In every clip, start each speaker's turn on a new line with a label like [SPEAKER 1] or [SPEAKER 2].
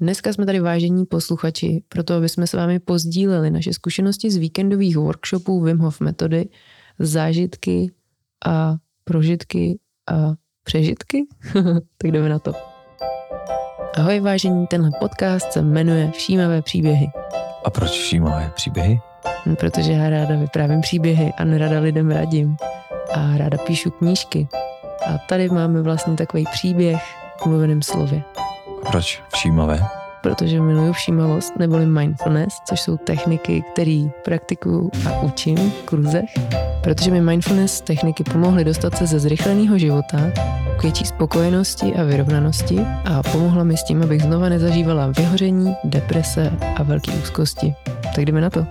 [SPEAKER 1] Dneska jsme tady vážení posluchači, proto aby jsme s vámi pozdíleli naše zkušenosti z víkendových workshopů Wim Hof metody, zážitky a prožitky a přežitky. tak jdeme na to. Ahoj vážení, tenhle podcast se jmenuje Všímavé příběhy.
[SPEAKER 2] A proč všímavé příběhy?
[SPEAKER 1] Hm, protože já ráda vyprávím příběhy a nerada lidem radím. A ráda píšu knížky. A tady máme vlastně takový příběh v mluveném slově.
[SPEAKER 2] Proč všímavé?
[SPEAKER 1] Protože miluju všímavost neboli mindfulness, což jsou techniky, které praktikuju a učím v kurzech. Protože mi mindfulness techniky pomohly dostat se ze zrychleného života k větší spokojenosti a vyrovnanosti a pomohla mi s tím, abych znova nezažívala vyhoření, deprese a velké úzkosti. Tak jdeme na to.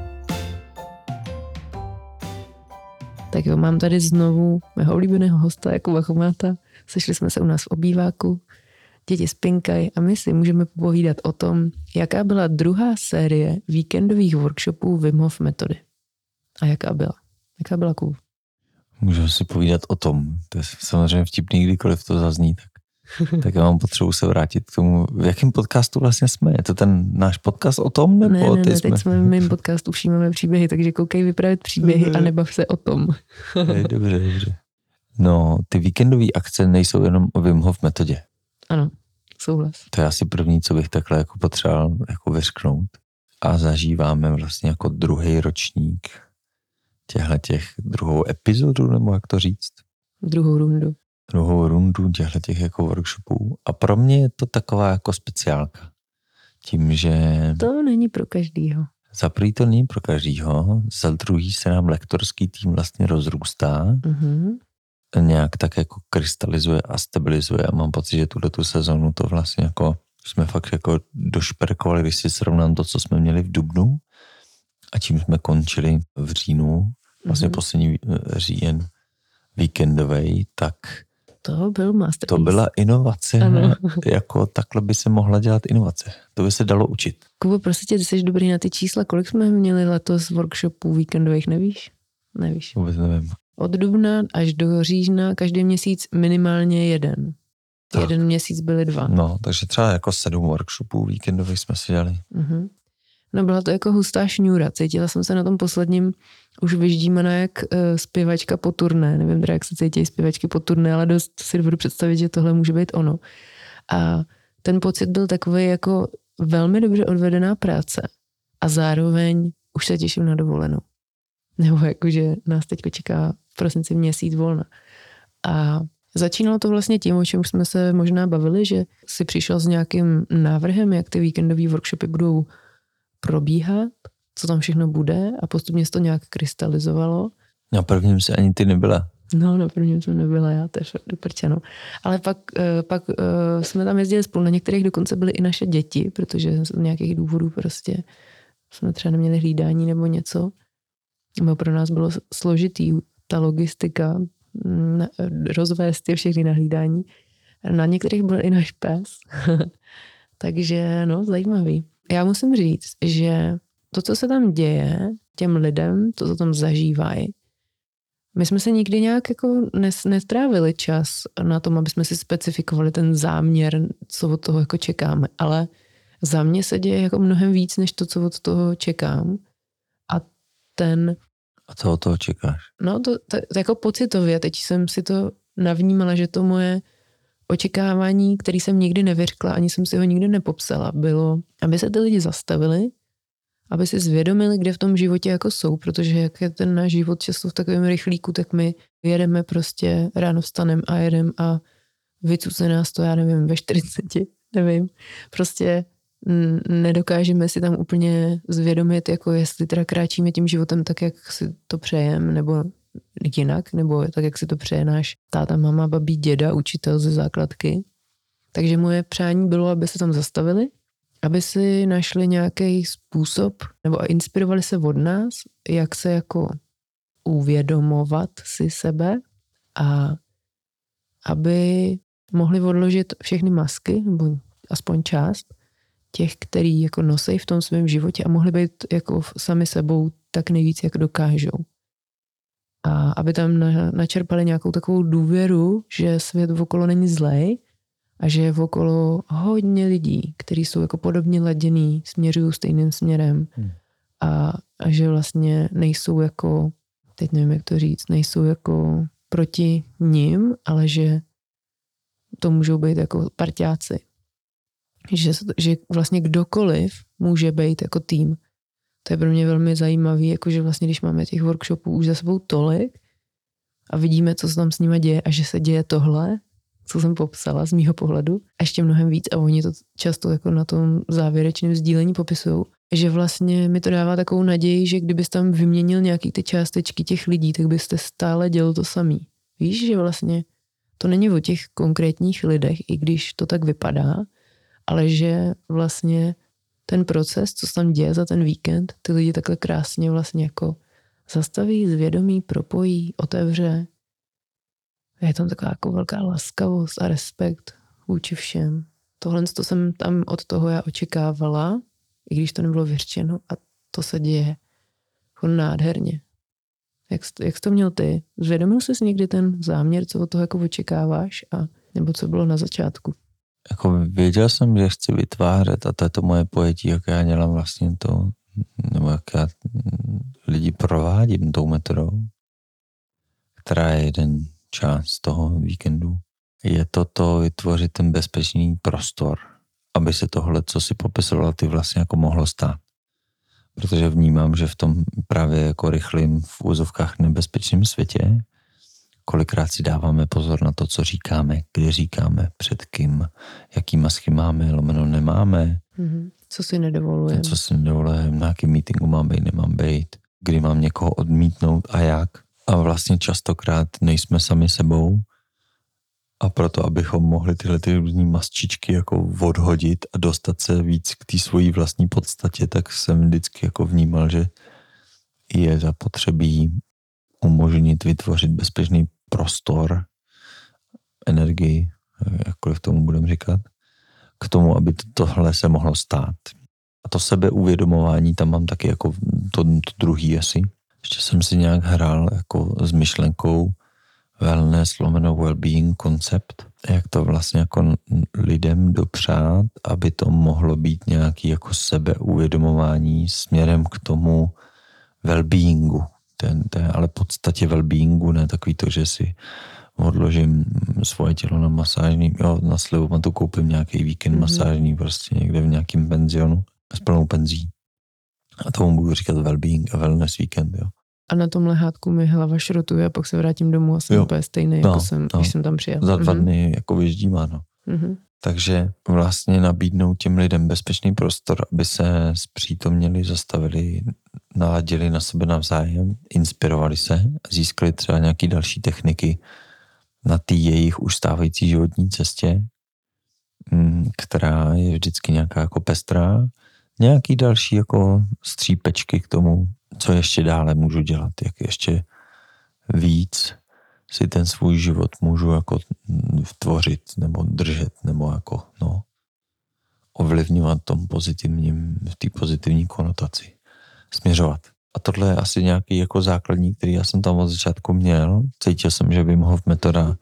[SPEAKER 1] Tak jo, mám tady znovu mého oblíbeného hosta Jakuba Chomáta. Sešli jsme se u nás v obýváku děti spinkají a my si můžeme povídat o tom, jaká byla druhá série víkendových workshopů Wim Hof metody. A jaká byla? Jaká byla cool?
[SPEAKER 2] Můžeme si povídat o tom. To je samozřejmě vtipný, kdykoliv to zazní, tak, tak já mám potřebu se vrátit k tomu, v jakém podcastu vlastně jsme. Je to ten náš podcast o tom? Nebo
[SPEAKER 1] ne, ne, ne,
[SPEAKER 2] jsme...
[SPEAKER 1] teď jsme v mém podcastu Všímáme příběhy, takže koukej vyprávět příběhy a nebav se o tom.
[SPEAKER 2] Je, dobře, dobře. No, ty víkendové akce nejsou jenom o Wim Hof metodě.
[SPEAKER 1] Ano souhlas.
[SPEAKER 2] To je asi první, co bych takhle jako potřeboval jako vyřknout. A zažíváme vlastně jako druhý ročník těchto těch druhou epizodu, nebo jak to říct?
[SPEAKER 1] Druhou rundu.
[SPEAKER 2] Druhou rundu těchto těch jako workshopů. A pro mě je to taková jako speciálka. Tím, že...
[SPEAKER 1] To není pro každýho.
[SPEAKER 2] Za prvý to není pro každýho, za druhý se nám lektorský tým vlastně rozrůstá. Mm-hmm nějak tak jako krystalizuje a stabilizuje a mám pocit, že tuhle tu sezonu to vlastně jako jsme fakt jako došperkovali, když si srovnám to, co jsme měli v Dubnu a čím jsme končili v říjnu, vlastně mm-hmm. poslední eh, říjen víkendový, tak
[SPEAKER 1] to byl masterpiece.
[SPEAKER 2] To byla inovace, ano. jako takhle by se mohla dělat inovace. To by se dalo učit.
[SPEAKER 1] Kubo, prostě tě, ty jsi dobrý na ty čísla. Kolik jsme měli letos workshopů víkendových, nevíš? Nevíš.
[SPEAKER 2] Vůbec nevím
[SPEAKER 1] od dubna až do října každý měsíc minimálně jeden. Tak. Jeden měsíc byly dva.
[SPEAKER 2] No, takže třeba jako sedm workshopů víkendových jsme si dělali. Uh-huh.
[SPEAKER 1] No byla to jako hustá šňůra. Cítila jsem se na tom posledním už vyždímaná jak uh, zpěvačka po turné. Nevím teda, jak se cítí zpěvačky po turné, ale dost si dovedu představit, že tohle může být ono. A ten pocit byl takový jako velmi dobře odvedená práce. A zároveň už se těším na dovolenou. Nebo jakože nás teď čeká prosinci měsíc volna. A začínalo to vlastně tím, o čem jsme se možná bavili, že si přišel s nějakým návrhem, jak ty víkendové workshopy budou probíhat, co tam všechno bude a postupně se to nějak krystalizovalo.
[SPEAKER 2] Na prvním se ani ty nebyla.
[SPEAKER 1] No, na prvním jsem nebyla já, tež do prčano. Ale pak, eh, pak eh, jsme tam jezdili spolu, na některých dokonce byly i naše děti, protože z nějakých důvodů prostě jsme třeba neměli hlídání nebo něco. Nebo pro nás bylo složitý ta logistika, mm, rozvést je všechny nahlídání. Na některých byl i náš pes. Takže no, zajímavý. Já musím říct, že to, co se tam děje těm lidem, to, co tam zažívají, my jsme se nikdy nějak jako nestrávili čas na tom, aby jsme si specifikovali ten záměr, co od toho jako čekáme, ale za mě se děje jako mnohem víc, než to, co od toho čekám. A ten
[SPEAKER 2] a co od toho čekáš?
[SPEAKER 1] No to, to, to jako pocitově, teď jsem si to navnímala, že to moje očekávání, který jsem nikdy nevyřkla, ani jsem si ho nikdy nepopsala, bylo, aby se ty lidi zastavili, aby si zvědomili, kde v tom životě jako jsou, protože jak je ten náš život často v takovém rychlíku, tak my jedeme prostě, ráno vstanem a jedem a vycuce nás to, já nevím, ve 40, nevím. Prostě nedokážeme si tam úplně zvědomit, jako jestli teda kráčíme tím životem tak, jak si to přejem, nebo jinak, nebo tak, jak si to přeje náš táta, mama, babí, děda, učitel ze základky. Takže moje přání bylo, aby se tam zastavili, aby si našli nějaký způsob, nebo inspirovali se od nás, jak se jako uvědomovat si sebe a aby mohli odložit všechny masky, nebo aspoň část, těch, který jako nosí v tom svém životě a mohli být jako sami sebou tak nejvíc, jak dokážou. A aby tam načerpali nějakou takovou důvěru, že svět okolo není zlej a že je okolo hodně lidí, kteří jsou jako podobně laděný, směřují stejným směrem hmm. a, a že vlastně nejsou jako, teď nevím, jak to říct, nejsou jako proti ním, ale že to můžou být jako partiáci. Že, že vlastně kdokoliv může být jako tým. To je pro mě velmi zajímavý, jakože vlastně když máme těch workshopů už za sebou tolik a vidíme, co se tam s nimi děje a že se děje tohle, co jsem popsala z mýho pohledu, a ještě mnohem víc a oni to často jako na tom závěrečném sdílení popisují, že vlastně mi to dává takovou naději, že kdybyste tam vyměnil nějaký ty částečky těch lidí, tak byste stále dělal to samý. Víš, že vlastně to není o těch konkrétních lidech, i když to tak vypadá, ale že vlastně ten proces, co se tam děje za ten víkend, ty lidi takhle krásně vlastně jako zastaví, zvědomí, propojí, otevře. Je tam taková jako velká laskavost a respekt vůči všem. Tohle to jsem tam od toho já očekávala, i když to nebylo vyřčeno a to se děje jako nádherně. Jak, jak jsi to měl ty? Zvědomil jsi někdy ten záměr, co od toho jako očekáváš a nebo co bylo na začátku?
[SPEAKER 2] Jako věděl jsem, že chci vytvářet a to je to moje pojetí, jak já dělám vlastně to, nebo jak já lidi provádím tou metodou, která je jeden část toho víkendu. Je to to vytvořit ten bezpečný prostor, aby se tohle, co si popisoval, ty vlastně jako mohlo stát protože vnímám, že v tom právě jako rychlým v úzovkách nebezpečném světě kolikrát si dáváme pozor na to, co říkáme, kde říkáme, před kým, jaký masky máme, lomeno nemáme.
[SPEAKER 1] Mm-hmm. Co si nedovolujeme.
[SPEAKER 2] Co si nedovolujeme, na jakým meetingu mám být, nemám být, kdy mám někoho odmítnout a jak. A vlastně častokrát nejsme sami sebou a proto, abychom mohli tyhle ty různé masčičky jako odhodit a dostat se víc k té svojí vlastní podstatě, tak jsem vždycky jako vnímal, že je zapotřebí umožnit vytvořit bezpečný prostor, energii, jakkoliv tomu budeme říkat, k tomu, aby tohle se mohlo stát. A to sebeuvědomování tam mám taky jako to, to druhý asi. Ještě jsem si nějak hrál jako s myšlenkou, wellness, lomeno well-being koncept, jak to vlastně jako lidem dopřát, aby to mohlo být nějaký jako sebeuvědomování směrem k tomu well-beingu. Ten, ten, ale podstatě well-beingu, ne takový to, že si odložím svoje tělo na masážní, jo, na slivu, tu koupím nějaký víkend mm-hmm. masážní prostě někde v nějakém penzionu s plnou penzí. A tomu budu říkat well-being a wellness weekend, jo
[SPEAKER 1] a na tom lehátku mi hlava šrotuje a pak se vrátím domů a jsem jo. úplně stejný, no, jako jsem, no. když jsem tam přijel.
[SPEAKER 2] Za dva mm-hmm. dny jako vyjíždím, ano. Mm-hmm. Takže vlastně nabídnout těm lidem bezpečný prostor, aby se zpřítomněli, zastavili, naladili na sebe navzájem, inspirovali se, získali třeba nějaké další techniky na té jejich už stávající životní cestě, mm, která je vždycky nějaká jako pestrá, nějaký další jako střípečky k tomu, co ještě dále můžu dělat, jak ještě víc si ten svůj život můžu jako vtvořit nebo držet nebo jako no, ovlivňovat tom pozitivním, v té pozitivní konotaci, směřovat. A tohle je asi nějaký jako základní, který já jsem tam od začátku měl. Cítil jsem, že Wim Hof metoda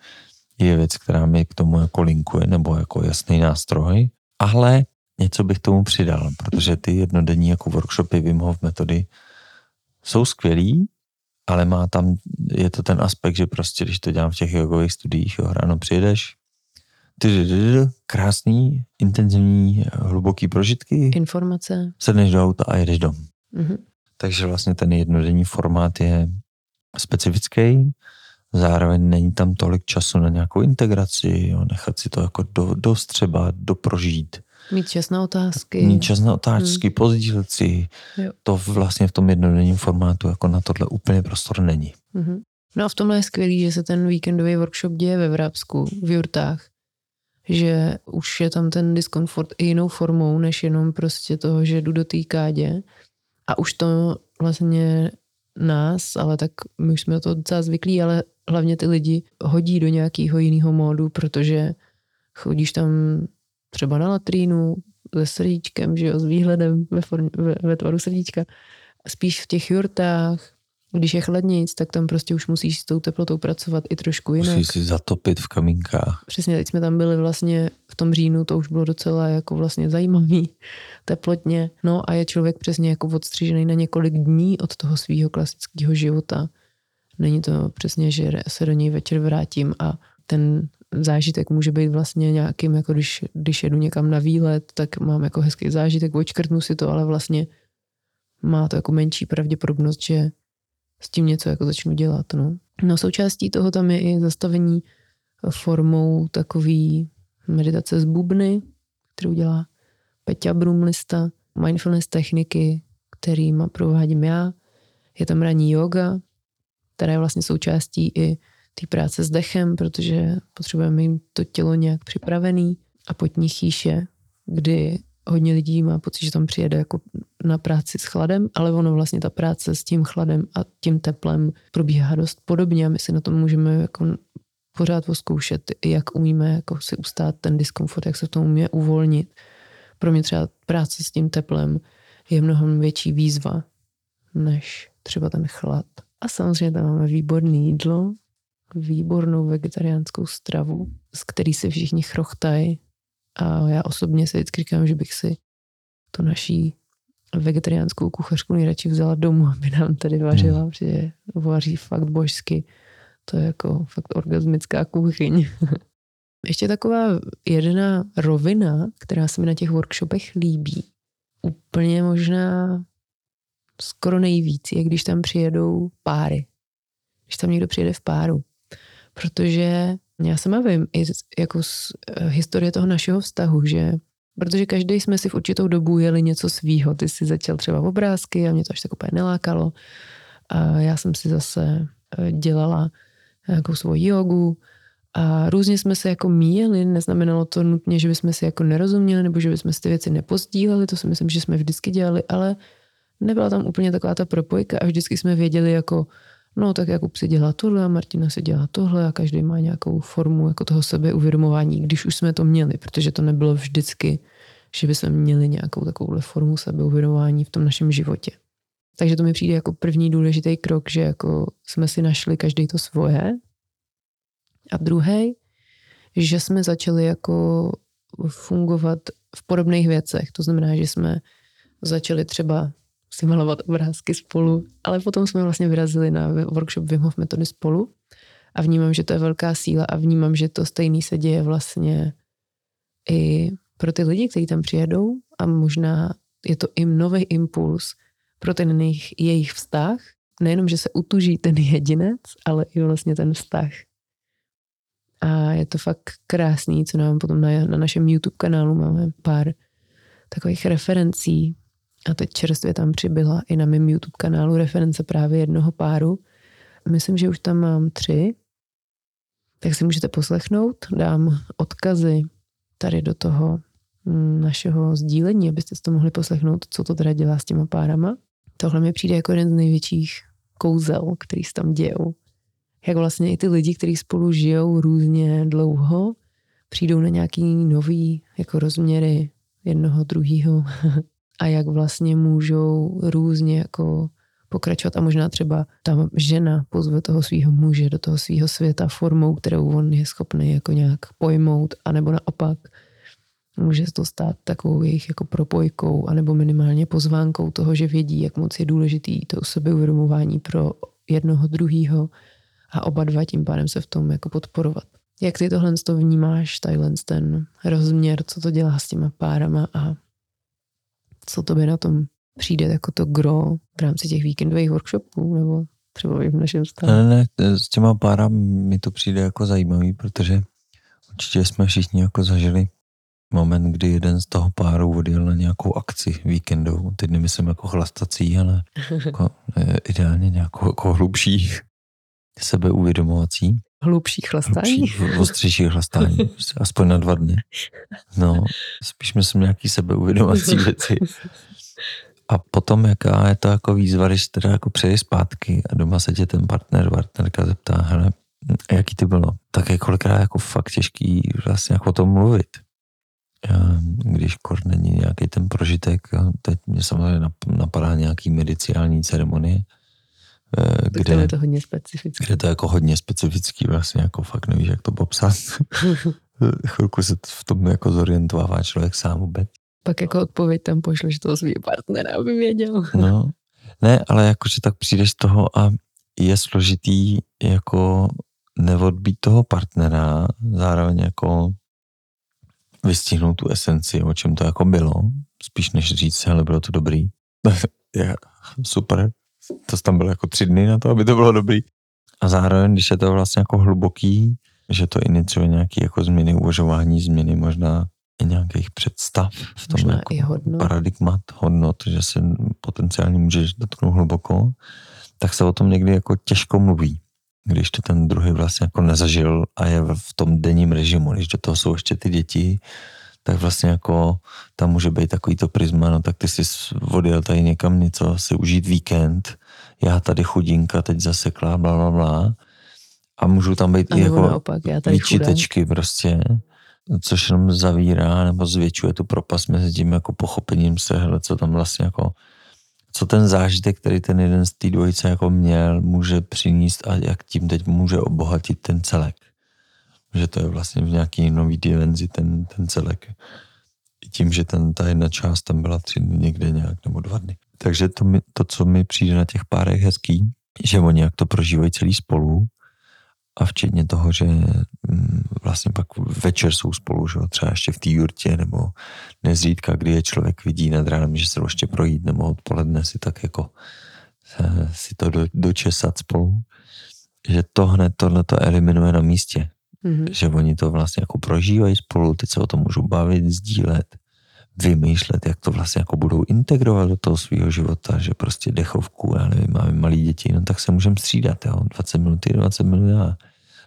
[SPEAKER 2] je věc, která mi k tomu jako linkuje, nebo jako jasný nástroj, ale něco bych tomu přidal, protože ty jednodenní jako workshopy Wim Hof metody jsou skvělí, ale má tam, je to ten aspekt, že prostě, když to dělám v těch jogových studiích, jo, ráno přijedeš, krásný, intenzivní, hluboký prožitky.
[SPEAKER 1] Informace.
[SPEAKER 2] Sedneš do auta a jedeš dom. Mm-hmm. Takže vlastně ten jednodenní formát je specifický, zároveň není tam tolik času na nějakou integraci, jo, nechat si to jako do, dostřebat, doprožít.
[SPEAKER 1] Mít čas na otázky.
[SPEAKER 2] Mít čas na otázky, hmm. pozdílet si. Jo. To vlastně v tom jednodenním formátu jako na tohle úplně prostor není.
[SPEAKER 1] Mm-hmm. No a v tomhle je skvělý, že se ten víkendový workshop děje ve Vrábsku, v Jurtách. Že už je tam ten diskomfort i jinou formou, než jenom prostě toho, že jdu do té kádě. A už to vlastně nás, ale tak my už jsme to docela zvyklí, ale hlavně ty lidi hodí do nějakého jiného módu, protože chodíš tam třeba na latrínu se srdíčkem, že jo, s výhledem ve, form, ve, ve tvaru srdíčka, spíš v těch jurtách, Když je chladnějíc, tak tam prostě už musíš s tou teplotou pracovat i trošku jinak.
[SPEAKER 2] Musíš si zatopit v kamínkách.
[SPEAKER 1] Přesně, teď jsme tam byli vlastně v tom říjnu, to už bylo docela jako vlastně zajímavý teplotně. No a je člověk přesně jako odstřižený na několik dní od toho svého klasického života. Není to přesně, že se do něj večer vrátím a ten zážitek může být vlastně nějakým, jako když, když jedu někam na výlet, tak mám jako hezký zážitek, očkrtnu si to, ale vlastně má to jako menší pravděpodobnost, že s tím něco jako začnu dělat. No. no součástí toho tam je i zastavení formou takový meditace z bubny, kterou dělá Peťa Brumlista, mindfulness techniky, kterým provádím já. Je tam ranní yoga, která je vlastně součástí i té práce s dechem, protože potřebujeme jim to tělo nějak připravený a potní chýše, kdy hodně lidí má pocit, že tam přijede jako na práci s chladem, ale ono vlastně ta práce s tím chladem a tím teplem probíhá dost podobně a my si na tom můžeme jako pořád zkoušet, jak umíme jako si ustát ten diskomfort, jak se v tom umíme uvolnit. Pro mě třeba práce s tím teplem je mnohem větší výzva, než třeba ten chlad. A samozřejmě tam máme výborné jídlo, výbornou vegetariánskou stravu, z který si všichni chrochtají. A já osobně si vždycky říkám, že bych si tu naší vegetariánskou kuchařku nejradši vzala domů, aby nám tady vařila, hmm. protože vaří fakt božsky. To je jako fakt orgasmická kuchyň. Ještě taková jedna rovina, která se mi na těch workshopech líbí, úplně možná skoro nejvíc, je když tam přijedou páry. Když tam někdo přijede v páru protože já sama vím i z, jako z uh, historie toho našeho vztahu, že protože každý jsme si v určitou dobu jeli něco svýho. Ty si začal třeba obrázky a mě to až tak úplně nelákalo. A já jsem si zase uh, dělala nějakou svoji jogu a různě jsme se jako míjeli, neznamenalo to nutně, že bychom si jako nerozuměli nebo že bychom si ty věci nepozdíleli, to si myslím, že jsme vždycky dělali, ale nebyla tam úplně taková ta propojka a vždycky jsme věděli jako, no tak Jakub si dělá tohle a Martina si dělá tohle a každý má nějakou formu jako toho sebeuvědomování, když už jsme to měli, protože to nebylo vždycky, že bychom měli nějakou takovouhle formu sebeuvědomování v tom našem životě. Takže to mi přijde jako první důležitý krok, že jako jsme si našli každý to svoje. A druhý, že jsme začali jako fungovat v podobných věcech. To znamená, že jsme začali třeba si malovat obrázky spolu, ale potom jsme vlastně vyrazili na workshop Wim Hof metody spolu. A vnímám, že to je velká síla a vnímám, že to stejný se děje vlastně i pro ty lidi, kteří tam přijedou. A možná je to i nový impuls pro ten jejich, jejich vztah, nejenom, že se utuží ten jedinec, ale i vlastně ten vztah. A je to fakt krásný, co nám potom na, na našem YouTube kanálu máme pár takových referencí a teď čerstvě tam přibyla i na mém YouTube kanálu reference právě jednoho páru. Myslím, že už tam mám tři, tak si můžete poslechnout. Dám odkazy tady do toho mm, našeho sdílení, abyste si to mohli poslechnout, co to teda dělá s těma párama. Tohle mi přijde jako jeden z největších kouzel, který se tam dějou. Jak vlastně i ty lidi, kteří spolu žijou různě dlouho, přijdou na nějaký nový jako rozměry jednoho, druhého a jak vlastně můžou různě jako pokračovat a možná třeba ta žena pozve toho svého muže do toho svého světa formou, kterou on je schopný jako nějak pojmout, anebo naopak může to stát takovou jejich jako propojkou, anebo minimálně pozvánkou toho, že vědí, jak moc je důležitý to sebeuvědomování pro jednoho druhého a oba dva tím pádem se v tom jako podporovat. Jak ty tohle to vnímáš, tadyhle ten rozměr, co to dělá s těma párama a co to by na tom přijde jako to gro v rámci těch víkendových workshopů nebo třeba i v našem stavu?
[SPEAKER 2] Ne, ne, s těma pára mi to přijde jako zajímavý, protože určitě jsme všichni jako zažili moment, kdy jeden z toho páru odjel na nějakou akci víkendovou. Teď nemyslím jako chlastací, ale jako, ideálně nějakou jako hlubší sebeuvědomovací.
[SPEAKER 1] Hlubší chlastání?
[SPEAKER 2] Hlubší, ostřejší chlastání, aspoň na dva dny. No, spíš myslím nějaký sebeuvědomovací věci. A potom, jaká je to jako výzva, když teda jako přeji zpátky a doma se tě ten partner, partnerka zeptá, hele, jaký to bylo? Tak je kolikrát jako fakt těžký vlastně jako o tom mluvit. Když kor není nějaký ten prožitek, teď mě samozřejmě napadá nějaký mediciální ceremonie,
[SPEAKER 1] Eh, kde, je to hodně specifický.
[SPEAKER 2] Kde to je jako hodně specifický, vlastně jako fakt nevíš, jak to popsat. Chvilku se v tom jako zorientovává člověk sám vůbec.
[SPEAKER 1] Pak jako odpověď tam pošleš toho svého partnera, aby věděl.
[SPEAKER 2] no, ne, ale jakože tak přijdeš z toho a je složitý jako neodbít toho partnera, zároveň jako vystihnout tu esenci, o čem to jako bylo, spíš než říct, ale bylo to dobrý. je, super, to tam bylo jako tři dny na to, aby to bylo dobrý. A zároveň, když je to vlastně jako hluboký, že to iniciuje nějaké jako změny uvažování, změny možná i nějakých představ v tom jako i hodnot. paradigmat, hodnot, že se potenciálně můžeš dotknout hluboko, tak se o tom někdy jako těžko mluví když to ten druhý vlastně jako nezažil a je v tom denním režimu, když do toho jsou ještě ty děti, tak vlastně jako tam může být takový to prisma, no tak ty jsi odjel tady někam něco, si užít víkend, já tady chudinka, teď zaseklá, bla, bla, bla. A můžou tam být i jako naopak, já tady výčitečky chudem. prostě, což jenom zavírá nebo zvětšuje tu propast mezi tím jako pochopením se, hele, co tam vlastně jako co ten zážitek, který ten jeden z té dvojice jako měl, může přinést a jak tím teď může obohatit ten celek. Že to je vlastně v nějaký nový dimenzi ten, ten celek. I tím, že ten, ta jedna část tam byla tři dny někde nějak nebo dva dny. Takže to, mi, to, co mi přijde na těch párech hezký, že oni jak to prožívají celý spolu, a včetně toho, že mm, vlastně pak večer jsou spolu, že třeba ještě v té jurtě, nebo nezřídka, kdy je člověk vidí nad ránem, že se ještě projít, nebo odpoledne si tak jako si to do, dočesat spolu, že to hned tohle to eliminuje na místě. Mm-hmm. Že oni to vlastně jako prožívají spolu, teď se o tom můžou bavit, sdílet, vymýšlet, jak to vlastně jako budou integrovat do toho svého života, že prostě dechovku, já nevím, máme malí děti, no tak se můžeme střídat, jo, 20 minut, 20 minut já.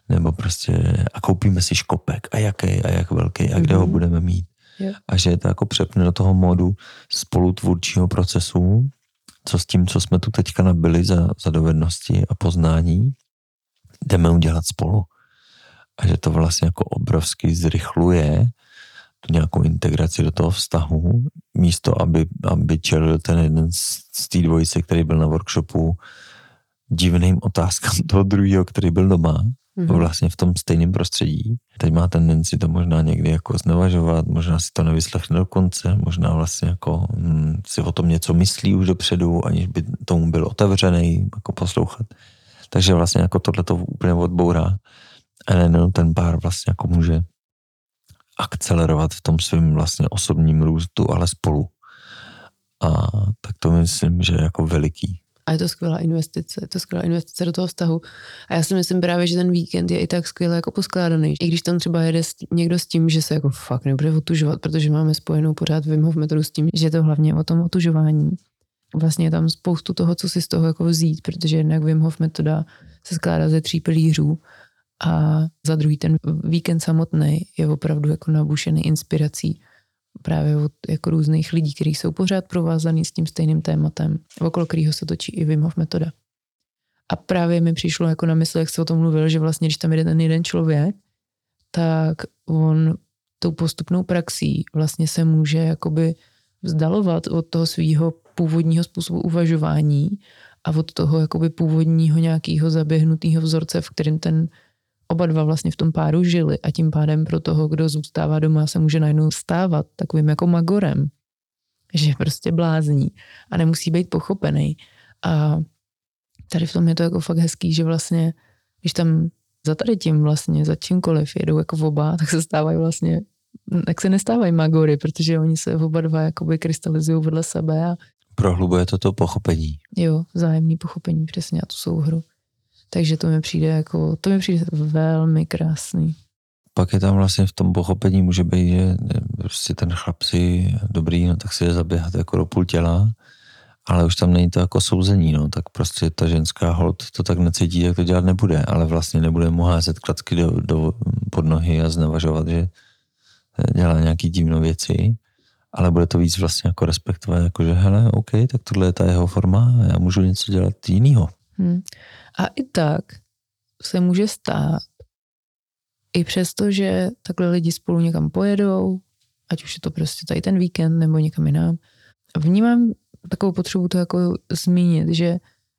[SPEAKER 2] Nebo prostě a koupíme si škopek a jaký a jak velký a kde mm-hmm. ho budeme mít. Yeah. A že je to jako přepne do toho modu spolutvůrčího procesu, co s tím, co jsme tu teďka nabili za, za dovednosti a poznání, jdeme udělat spolu. A že to vlastně jako obrovsky zrychluje tu nějakou integraci do toho vztahu, místo aby, aby čelil ten jeden z, z té dvojice, který byl na workshopu, divným otázkám toho druhého, který byl doma, mm-hmm. vlastně v tom stejném prostředí. Teď má tendenci to možná někdy jako znevažovat, možná si to nevyslechne do konce, možná vlastně jako hm, si o tom něco myslí už dopředu, aniž by tomu byl otevřený jako poslouchat. Takže vlastně jako tohle to úplně odbourá. A ne, ten pár vlastně jako může akcelerovat v tom svém vlastně osobním růstu, ale spolu. A tak to myslím, že je jako veliký.
[SPEAKER 1] A je to skvělá investice, je to skvělá investice do toho vztahu. A já si myslím právě, že ten víkend je i tak skvěle jako poskládaný. I když tam třeba jede někdo s tím, že se jako fakt nebude otužovat, protože máme spojenou pořád Wim metodu s tím, že je to hlavně o tom otužování. Vlastně je tam spoustu toho, co si z toho jako vzít, protože jednak Wim Hof metoda se skládá ze tří pilířů a za druhý ten víkend samotný je opravdu jako nabušený inspirací právě od jako různých lidí, kteří jsou pořád provázaný s tím stejným tématem, okolo kterého se točí i Wim Hof metoda. A právě mi přišlo jako na mysl, jak se o tom mluvil, že vlastně, když tam jde ten jeden člověk, tak on tou postupnou praxí vlastně se může jakoby vzdalovat od toho svého původního způsobu uvažování a od toho jakoby původního nějakého zaběhnutého vzorce, v kterém ten oba dva vlastně v tom páru žili a tím pádem pro toho, kdo zůstává doma, se může najednou stávat takovým jako magorem, že prostě blázní a nemusí být pochopený. A tady v tom je to jako fakt hezký, že vlastně, když tam za tady tím vlastně, za čímkoliv jedou jako oba, tak se stávají vlastně, tak se nestávají magory, protože oni se oba dva jakoby krystalizují vedle sebe a
[SPEAKER 2] Prohlubuje to to pochopení.
[SPEAKER 1] Jo, vzájemný pochopení, přesně a tu souhru. Takže to mi přijde jako, to mi přijde velmi krásný.
[SPEAKER 2] Pak je tam vlastně v tom pochopení může být, že prostě ten chlap si dobrý, no tak si je zaběhat jako do půl těla, ale už tam není to jako souzení, no, tak prostě ta ženská hold to tak necítí, jak to dělat nebude, ale vlastně nebude mu házet klacky do, do pod nohy a znevažovat, že dělá nějaký divné věci, ale bude to víc vlastně jako respektovat, jako že hele, OK, tak tohle je ta jeho forma a já můžu něco dělat jiného. Hmm.
[SPEAKER 1] A i tak se může stát, i přesto, že takhle lidi spolu někam pojedou, ať už je to prostě tady ten víkend nebo někam jinam, vnímám takovou potřebu to jako zmínit, že,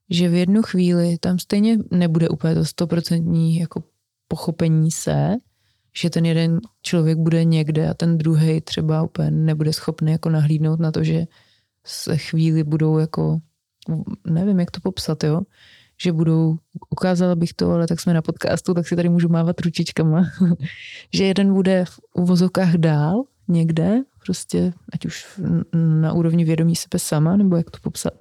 [SPEAKER 1] že v jednu chvíli tam stejně nebude úplně to stoprocentní jako pochopení se, že ten jeden člověk bude někde a ten druhý třeba úplně nebude schopný jako nahlídnout na to, že se chvíli budou jako, nevím, jak to popsat, jo, že budou, ukázala bych to, ale tak jsme na podcastu, tak si tady můžu mávat ručičkama, že jeden bude v uvozovkách dál někde, prostě ať už na úrovni vědomí sebe sama, nebo jak to popsat,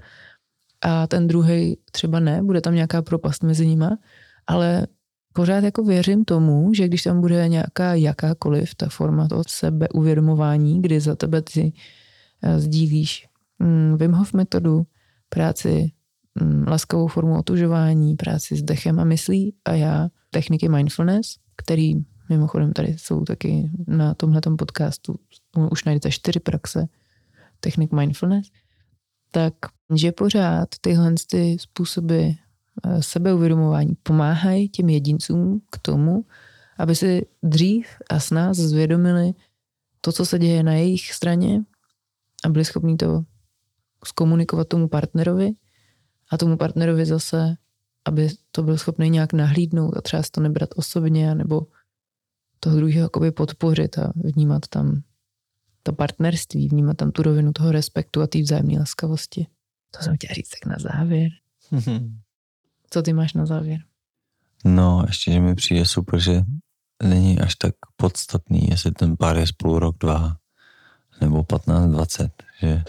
[SPEAKER 1] a ten druhý třeba ne, bude tam nějaká propast mezi nima, ale pořád jako věřím tomu, že když tam bude nějaká jakákoliv ta forma toho sebeuvědomování, kdy za tebe ty eh, sdílíš mm, Wim Hof metodu, práci laskavou formu otužování, práci s dechem a myslí a já techniky mindfulness, který mimochodem tady jsou taky na tomhle podcastu, už najdete čtyři praxe technik mindfulness, tak že pořád tyhle ty způsoby eh, sebeuvědomování pomáhají těm jedincům k tomu, aby si dřív a s nás zvědomili to, co se děje na jejich straně a byli schopni to zkomunikovat tomu partnerovi a tomu partnerovi zase, aby to byl schopný nějak nahlídnout a třeba si to nebrat osobně, nebo toho druhého jakoby podpořit a vnímat tam to partnerství, vnímat tam tu rovinu toho respektu a té vzájemné laskavosti. To jsem chtěla říct tak na závěr. Co ty máš na závěr?
[SPEAKER 2] No, ještě, že mi přijde super, že není až tak podstatný, jestli ten pár je spolu rok, dva, nebo 15, 20, že,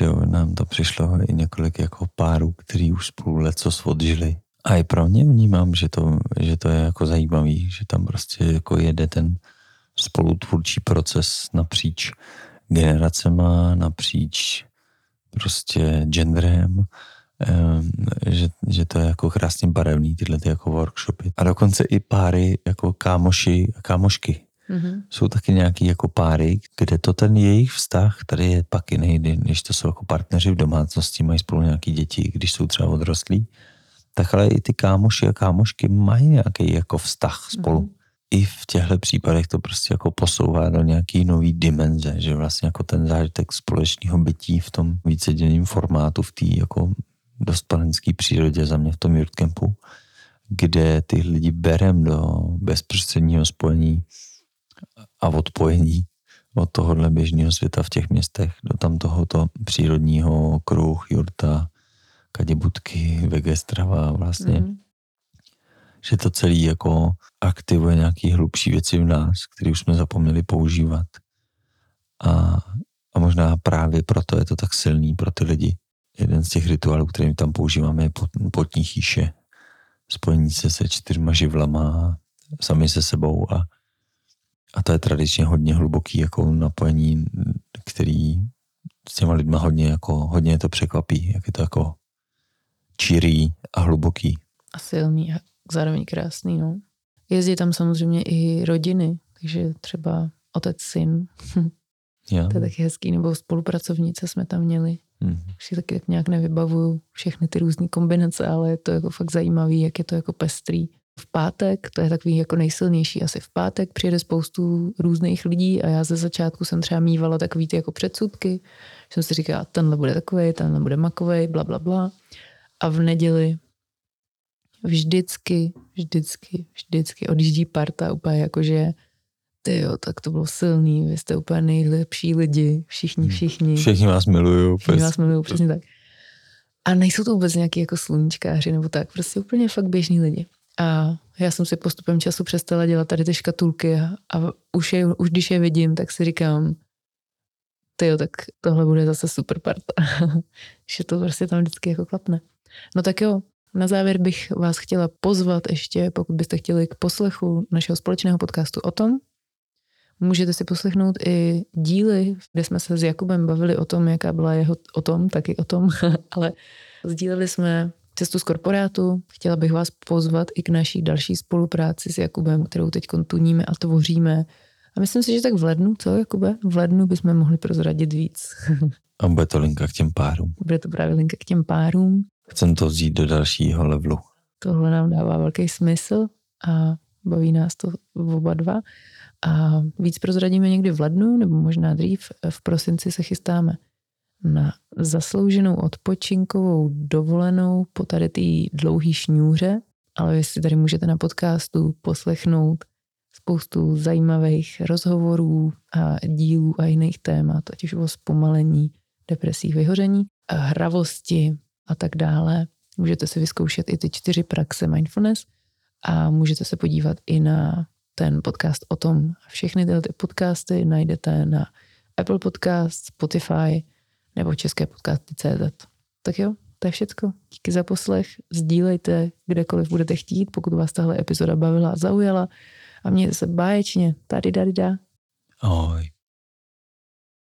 [SPEAKER 2] že nám to přišlo i několik jako párů, který už spolu leco odžili. A i pro mě vnímám, že to, že to je jako zajímavý, že tam prostě jako jede ten spolutvůrčí proces napříč generacema, napříč prostě genderem, že, že to je jako krásně barevný, tyhle ty jako workshopy. A dokonce i páry jako kámoši a kámošky. Mm-hmm. Jsou taky nějaký jako páry, kde to ten jejich vztah tady je pak jiný, když to jsou jako partneři v domácnosti, mají spolu nějaký děti, když jsou třeba odrostlí, tak ale i ty kámoši a kámošky mají nějaký jako vztah spolu. Mm-hmm i v těchto případech to prostě jako posouvá do nějaký nový dimenze, že vlastně jako ten zážitek společného bytí v tom víceděnním formátu, v té jako dost přírodě za mě v tom Jurtkempu, kde ty lidi berem do bezprostředního spojení a odpojení od tohohle běžného světa v těch městech do tam tohoto přírodního kruh, jurta, kadibutky, vegestrava vlastně. Mm že to celý jako aktivuje nějaký hlubší věci v nás, které už jsme zapomněli používat. A, a možná právě proto je to tak silný pro ty lidi. Jeden z těch rituálů, který tam používáme, je potní chýše. Spojení se se čtyřma živlama, sami se sebou a, a to je tradičně hodně hluboký jako napojení, který s těma lidma hodně jako, hodně to překvapí, jak je to jako čirý a hluboký.
[SPEAKER 1] A silný a zároveň krásný, no. Jezdí tam samozřejmě i rodiny, takže třeba otec, syn.
[SPEAKER 2] Já.
[SPEAKER 1] to je taky hezký, nebo spolupracovnice jsme tam měli. Mm. Už si taky tak nějak nevybavuju všechny ty různé kombinace, ale je to jako fakt zajímavý, jak je to jako pestrý. V pátek, to je takový jako nejsilnější asi v pátek, přijede spoustu různých lidí a já ze začátku jsem třeba mývala takový ty jako předsudky, že jsem si říkala, tenhle bude takový, tenhle bude makový, bla, bla, bla. A v neděli vždycky, vždycky, vždycky odjíždí parta úplně jakože ty jo, tak to bylo silný, vy jste úplně nejlepší lidi, všichni, hmm. všichni.
[SPEAKER 2] Všichni vás milují.
[SPEAKER 1] Všichni vás milují, přesně tak. A nejsou to vůbec nějaký jako sluníčkáři nebo tak, prostě úplně fakt běžní lidi. A já jsem si postupem času přestala dělat tady ty škatulky a, a už, je, už když je vidím, tak si říkám, ty jo, tak tohle bude zase super parta. že to prostě tam vždycky jako klapne. No tak jo, na závěr bych vás chtěla pozvat ještě, pokud byste chtěli k poslechu našeho společného podcastu o tom. Můžete si poslechnout i díly, kde jsme se s Jakubem bavili o tom, jaká byla jeho o tom, taky o tom, ale sdíleli jsme cestu z korporátu. Chtěla bych vás pozvat i k naší další spolupráci s Jakubem, kterou teď tuníme a tvoříme. A myslím si, že tak v lednu, co Jakube? V lednu bychom mohli prozradit víc.
[SPEAKER 2] A bude to linka k těm párům.
[SPEAKER 1] Bude to právě linka k těm párům.
[SPEAKER 2] Chcem to vzít do dalšího levelu.
[SPEAKER 1] Tohle nám dává velký smysl a baví nás to oba dva. A víc prozradíme někdy v lednu, nebo možná dřív. V prosinci se chystáme na zaslouženou odpočinkovou dovolenou po tady té dlouhý šňůře, ale vy si tady můžete na podcastu poslechnout spoustu zajímavých rozhovorů a dílů a jiných témat, ať už o zpomalení, depresích, vyhoření, hravosti a tak dále. Můžete si vyzkoušet i ty čtyři praxe mindfulness a můžete se podívat i na ten podcast o tom. Všechny tyhle ty podcasty najdete na Apple Podcast, Spotify nebo české podcasty CZ. Tak jo, to je všecko. Díky za poslech, sdílejte kdekoliv budete chtít, pokud vás tahle epizoda bavila a zaujala a mějte se báječně. Tady, tady, da.
[SPEAKER 2] Ahoj.